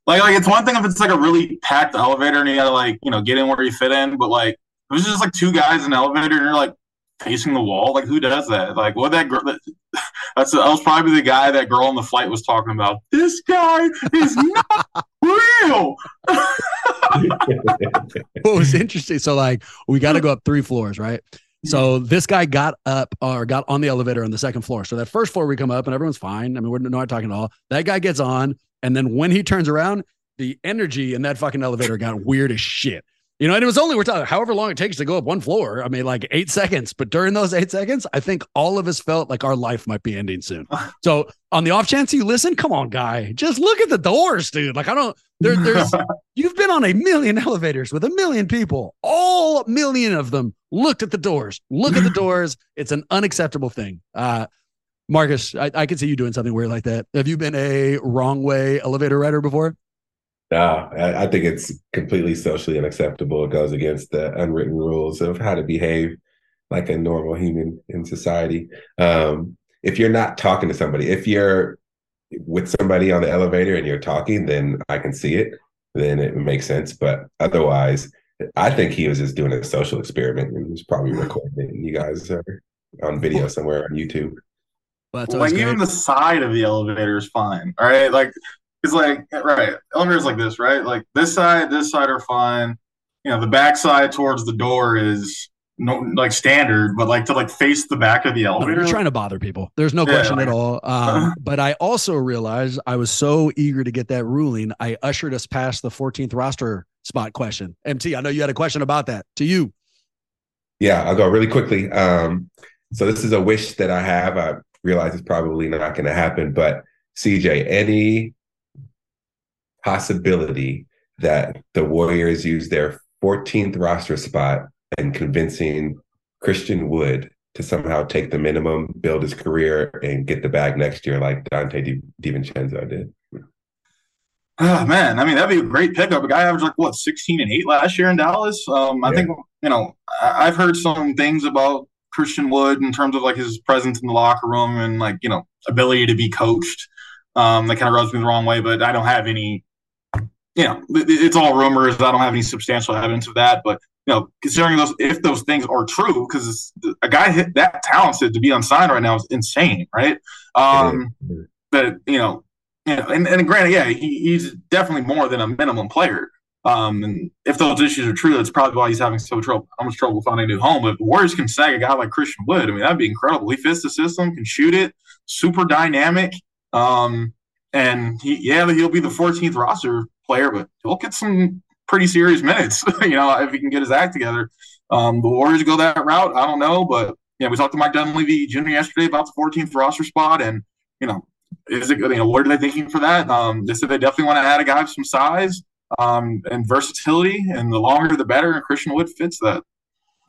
Speaker 4: like, like it's one thing if it's like a really packed elevator and you gotta like, you know, get in where you fit in. But like, if it's just like two guys in an elevator and you're like facing the wall, like who does that? Like, what that girl? [laughs] That's that was probably the guy that girl on the flight was talking about. This guy is not [laughs] real.
Speaker 2: what was interesting? So like we got to go up three floors, right? So this guy got up or got on the elevator on the second floor. So that first floor we come up and everyone's fine. I mean, we're not talking at all. That guy gets on, and then when he turns around, the energy in that fucking elevator got weird as shit. You know, and it was only we're talking however long it takes to go up one floor. I mean, like eight seconds. But during those eight seconds, I think all of us felt like our life might be ending soon. [laughs] So on the off chance you listen, come on, guy, just look at the doors, dude. Like I don't. There, there's [laughs] you've been on a million elevators with a million people. All million of them looked at the doors. Look at the [laughs] doors. It's an unacceptable thing. Uh, Marcus, I, I could see you doing something weird like that. Have you been a wrong way elevator rider before?
Speaker 3: No, I, I think it's completely socially unacceptable. It goes against the unwritten rules of how to behave like a normal human in society. Um, if you're not talking to somebody, if you're with somebody on the elevator and you're talking, then I can see it. Then it makes sense. But otherwise, I think he was just doing a social experiment and was probably [sighs] recording. You guys are on video somewhere on YouTube.
Speaker 4: Well, like even the side of the elevator is fine. All right, like it's like right elevators like this, right? Like this side, this side are fine. You know, the back side towards the door is no like standard, but like to like face the back of the elevator.
Speaker 2: No, you're trying to bother people. There's no yeah, question like, at all. Um, [laughs] but I also realized I was so eager to get that ruling, I ushered us past the 14th roster spot question. MT, I know you had a question about that. To you.
Speaker 3: Yeah, I'll go really quickly. Um, so this is a wish that I have. I realize it's probably not going to happen, but CJ, any possibility that the Warriors use their 14th roster spot and convincing Christian Wood to somehow take the minimum, build his career, and get the bag next year like Donte Di- DiVincenzo did.
Speaker 4: Oh man, I mean that'd be a great pickup. A guy averaged like what 16 and 8 last year in Dallas. Um, I yeah. think you know I've heard some things about Christian Wood in terms of like his presence in the locker room and like you know ability to be coached. Um, that kind of rubs me the wrong way, but I don't have any you know, it's all rumors. I don't have any substantial evidence of that, but you know, considering those, if those things are true, because a guy hit that talented to be unsigned right now is insane, right? Um, but you know, you know, and, and granted, yeah, he, he's definitely more than a minimum player. Um, and if those issues are true, that's probably why he's having so trouble, how much trouble finding a new home. But if the Warriors can snag a guy like Christian Wood, I mean, that'd be incredible. He fits the system, can shoot it, super dynamic. Um, and he, yeah, he'll be the 14th roster player, but he'll get some pretty serious minutes, [laughs] you know, if he can get his act together. Um, the Warriors go that route. I don't know, but yeah, we talked to Mike Dunleavy Jr. yesterday about the 14th roster spot, and you know, is it you know what are they thinking for that? Um, they said they definitely want to add a guy of some size. um, and versatility, and the longer the better. And Christian Wood fits that.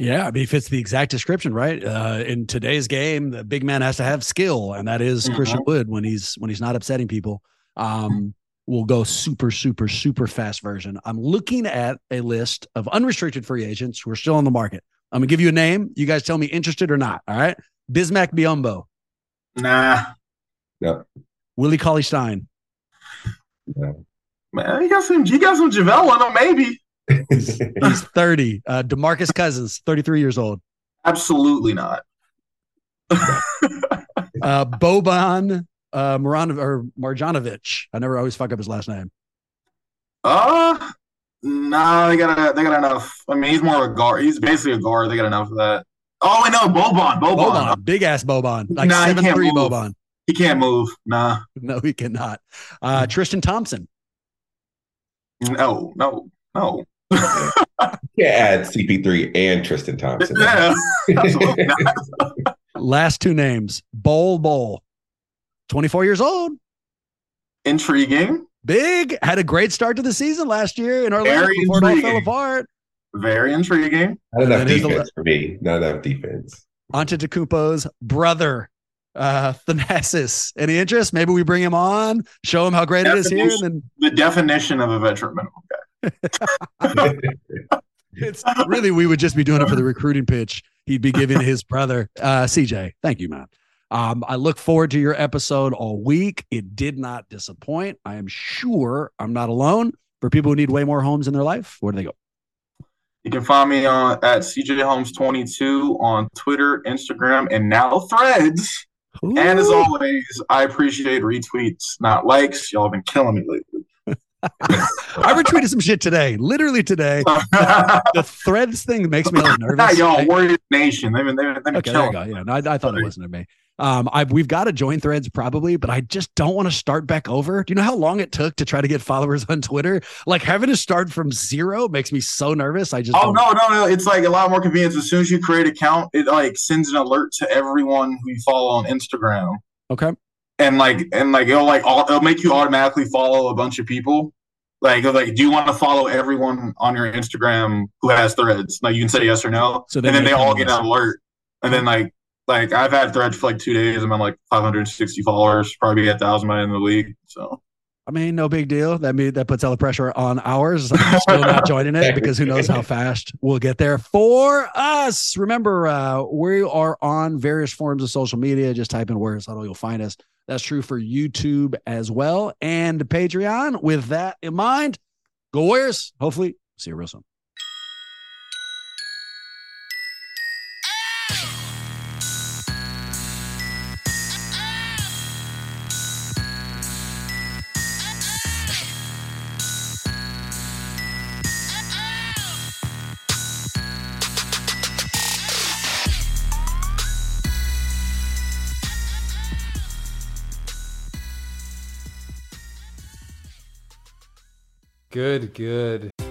Speaker 2: Yeah, I mean, he fits the exact description, right? Uh, in today's game, the big man has to have skill, and that is mm-hmm. Christian Wood when he's when he's not upsetting people. Um, we'll go super, super, super fast version. I'm looking at a list of unrestricted free agents who are still on the market. I'm gonna give you a name. You guys tell me interested or not. All right. Bismack Biyombo.
Speaker 4: Nah.
Speaker 3: No.
Speaker 2: Willie Cauley Stein.
Speaker 4: No. Man, you got some you got some JaVale on him, maybe.
Speaker 2: He's, [laughs] he's 30. Uh Demarcus Cousins, 33 years old.
Speaker 4: Absolutely not. [laughs]
Speaker 2: uh Boban uh Moran or Marjanovic. I never always fuck up his last name.
Speaker 4: Uh no, nah, they got they got enough. I mean, he's more of a guard. He's basically a guard. They got enough of that. Oh, I know Boban. Boban. Boban.
Speaker 2: Big ass Boban. Like nah, seven three move. Boban.
Speaker 4: He can't move. Nah.
Speaker 2: No, he cannot. Uh, Tristan Thompson.
Speaker 4: No, no, no.
Speaker 3: Can't add CP3 and Tristan Thompson.
Speaker 4: Yeah. [laughs] [laughs]
Speaker 2: Last two names. Bol Bol. 24 years old.
Speaker 4: Intriguing.
Speaker 2: Big. Had a great start to the season last year in Orlando Very before intriguing. it all fell apart.
Speaker 4: Very intriguing.
Speaker 3: Not enough defense for me. Not enough defense.
Speaker 2: Antetokounmpo's brother, uh, Thanasis. Any interest? Maybe we bring him on, show him how great it is here. And then
Speaker 4: the definition of a veteran minimum
Speaker 2: guy. It's really we would just be doing it for the recruiting pitch. He'd be giving his brother, uh, CJ. Thank you, man. Um, I look forward to your episode all week. It did not disappoint. I am sure I'm not alone. For people who need way more homes in their life, where do they go?
Speaker 4: You can find me on at CJ Holmes 22 on Twitter, Instagram, and now Threads. Ooh. And as always, I appreciate retweets, not likes. Y'all have been killing me lately. [laughs]
Speaker 2: I retweeted some shit today, literally today. [laughs] The, threads thing makes me a little [laughs] nervous.
Speaker 4: y'all, Warrior Nation. They've been, they've been, they've
Speaker 2: okay, there you go. Yeah, no, I, I thought it wasn't me. Um, I we've got to join threads probably, but I just don't want to start back over. Do you know how long it took to try to get followers on Twitter? Like having to start from zero makes me so nervous. I just
Speaker 4: oh no no no, it's like a lot more convenient. As soon as you create an account, it like sends an alert to everyone who you follow on Instagram.
Speaker 2: Okay.
Speaker 4: And like and like it'll like it'll make you automatically follow a bunch of people. Like, like, do you want to follow everyone on your Instagram who has threads? Like, you can say yes or no, so and then they all get an alert, and then like like I've had threads for like two days. I'm on like 560 followers, probably a thousand by in the league. So
Speaker 2: I mean, no big deal. That mean that puts all the pressure on ours. I'm still not joining it because who knows how fast we'll get there. For us, remember uh, we are on various forms of social media. Just type in Warriors Huddle, you'll find us. That's true for YouTube as well and Patreon. With that in mind, go Warriors. Hopefully, see you real soon.
Speaker 8: Good, good.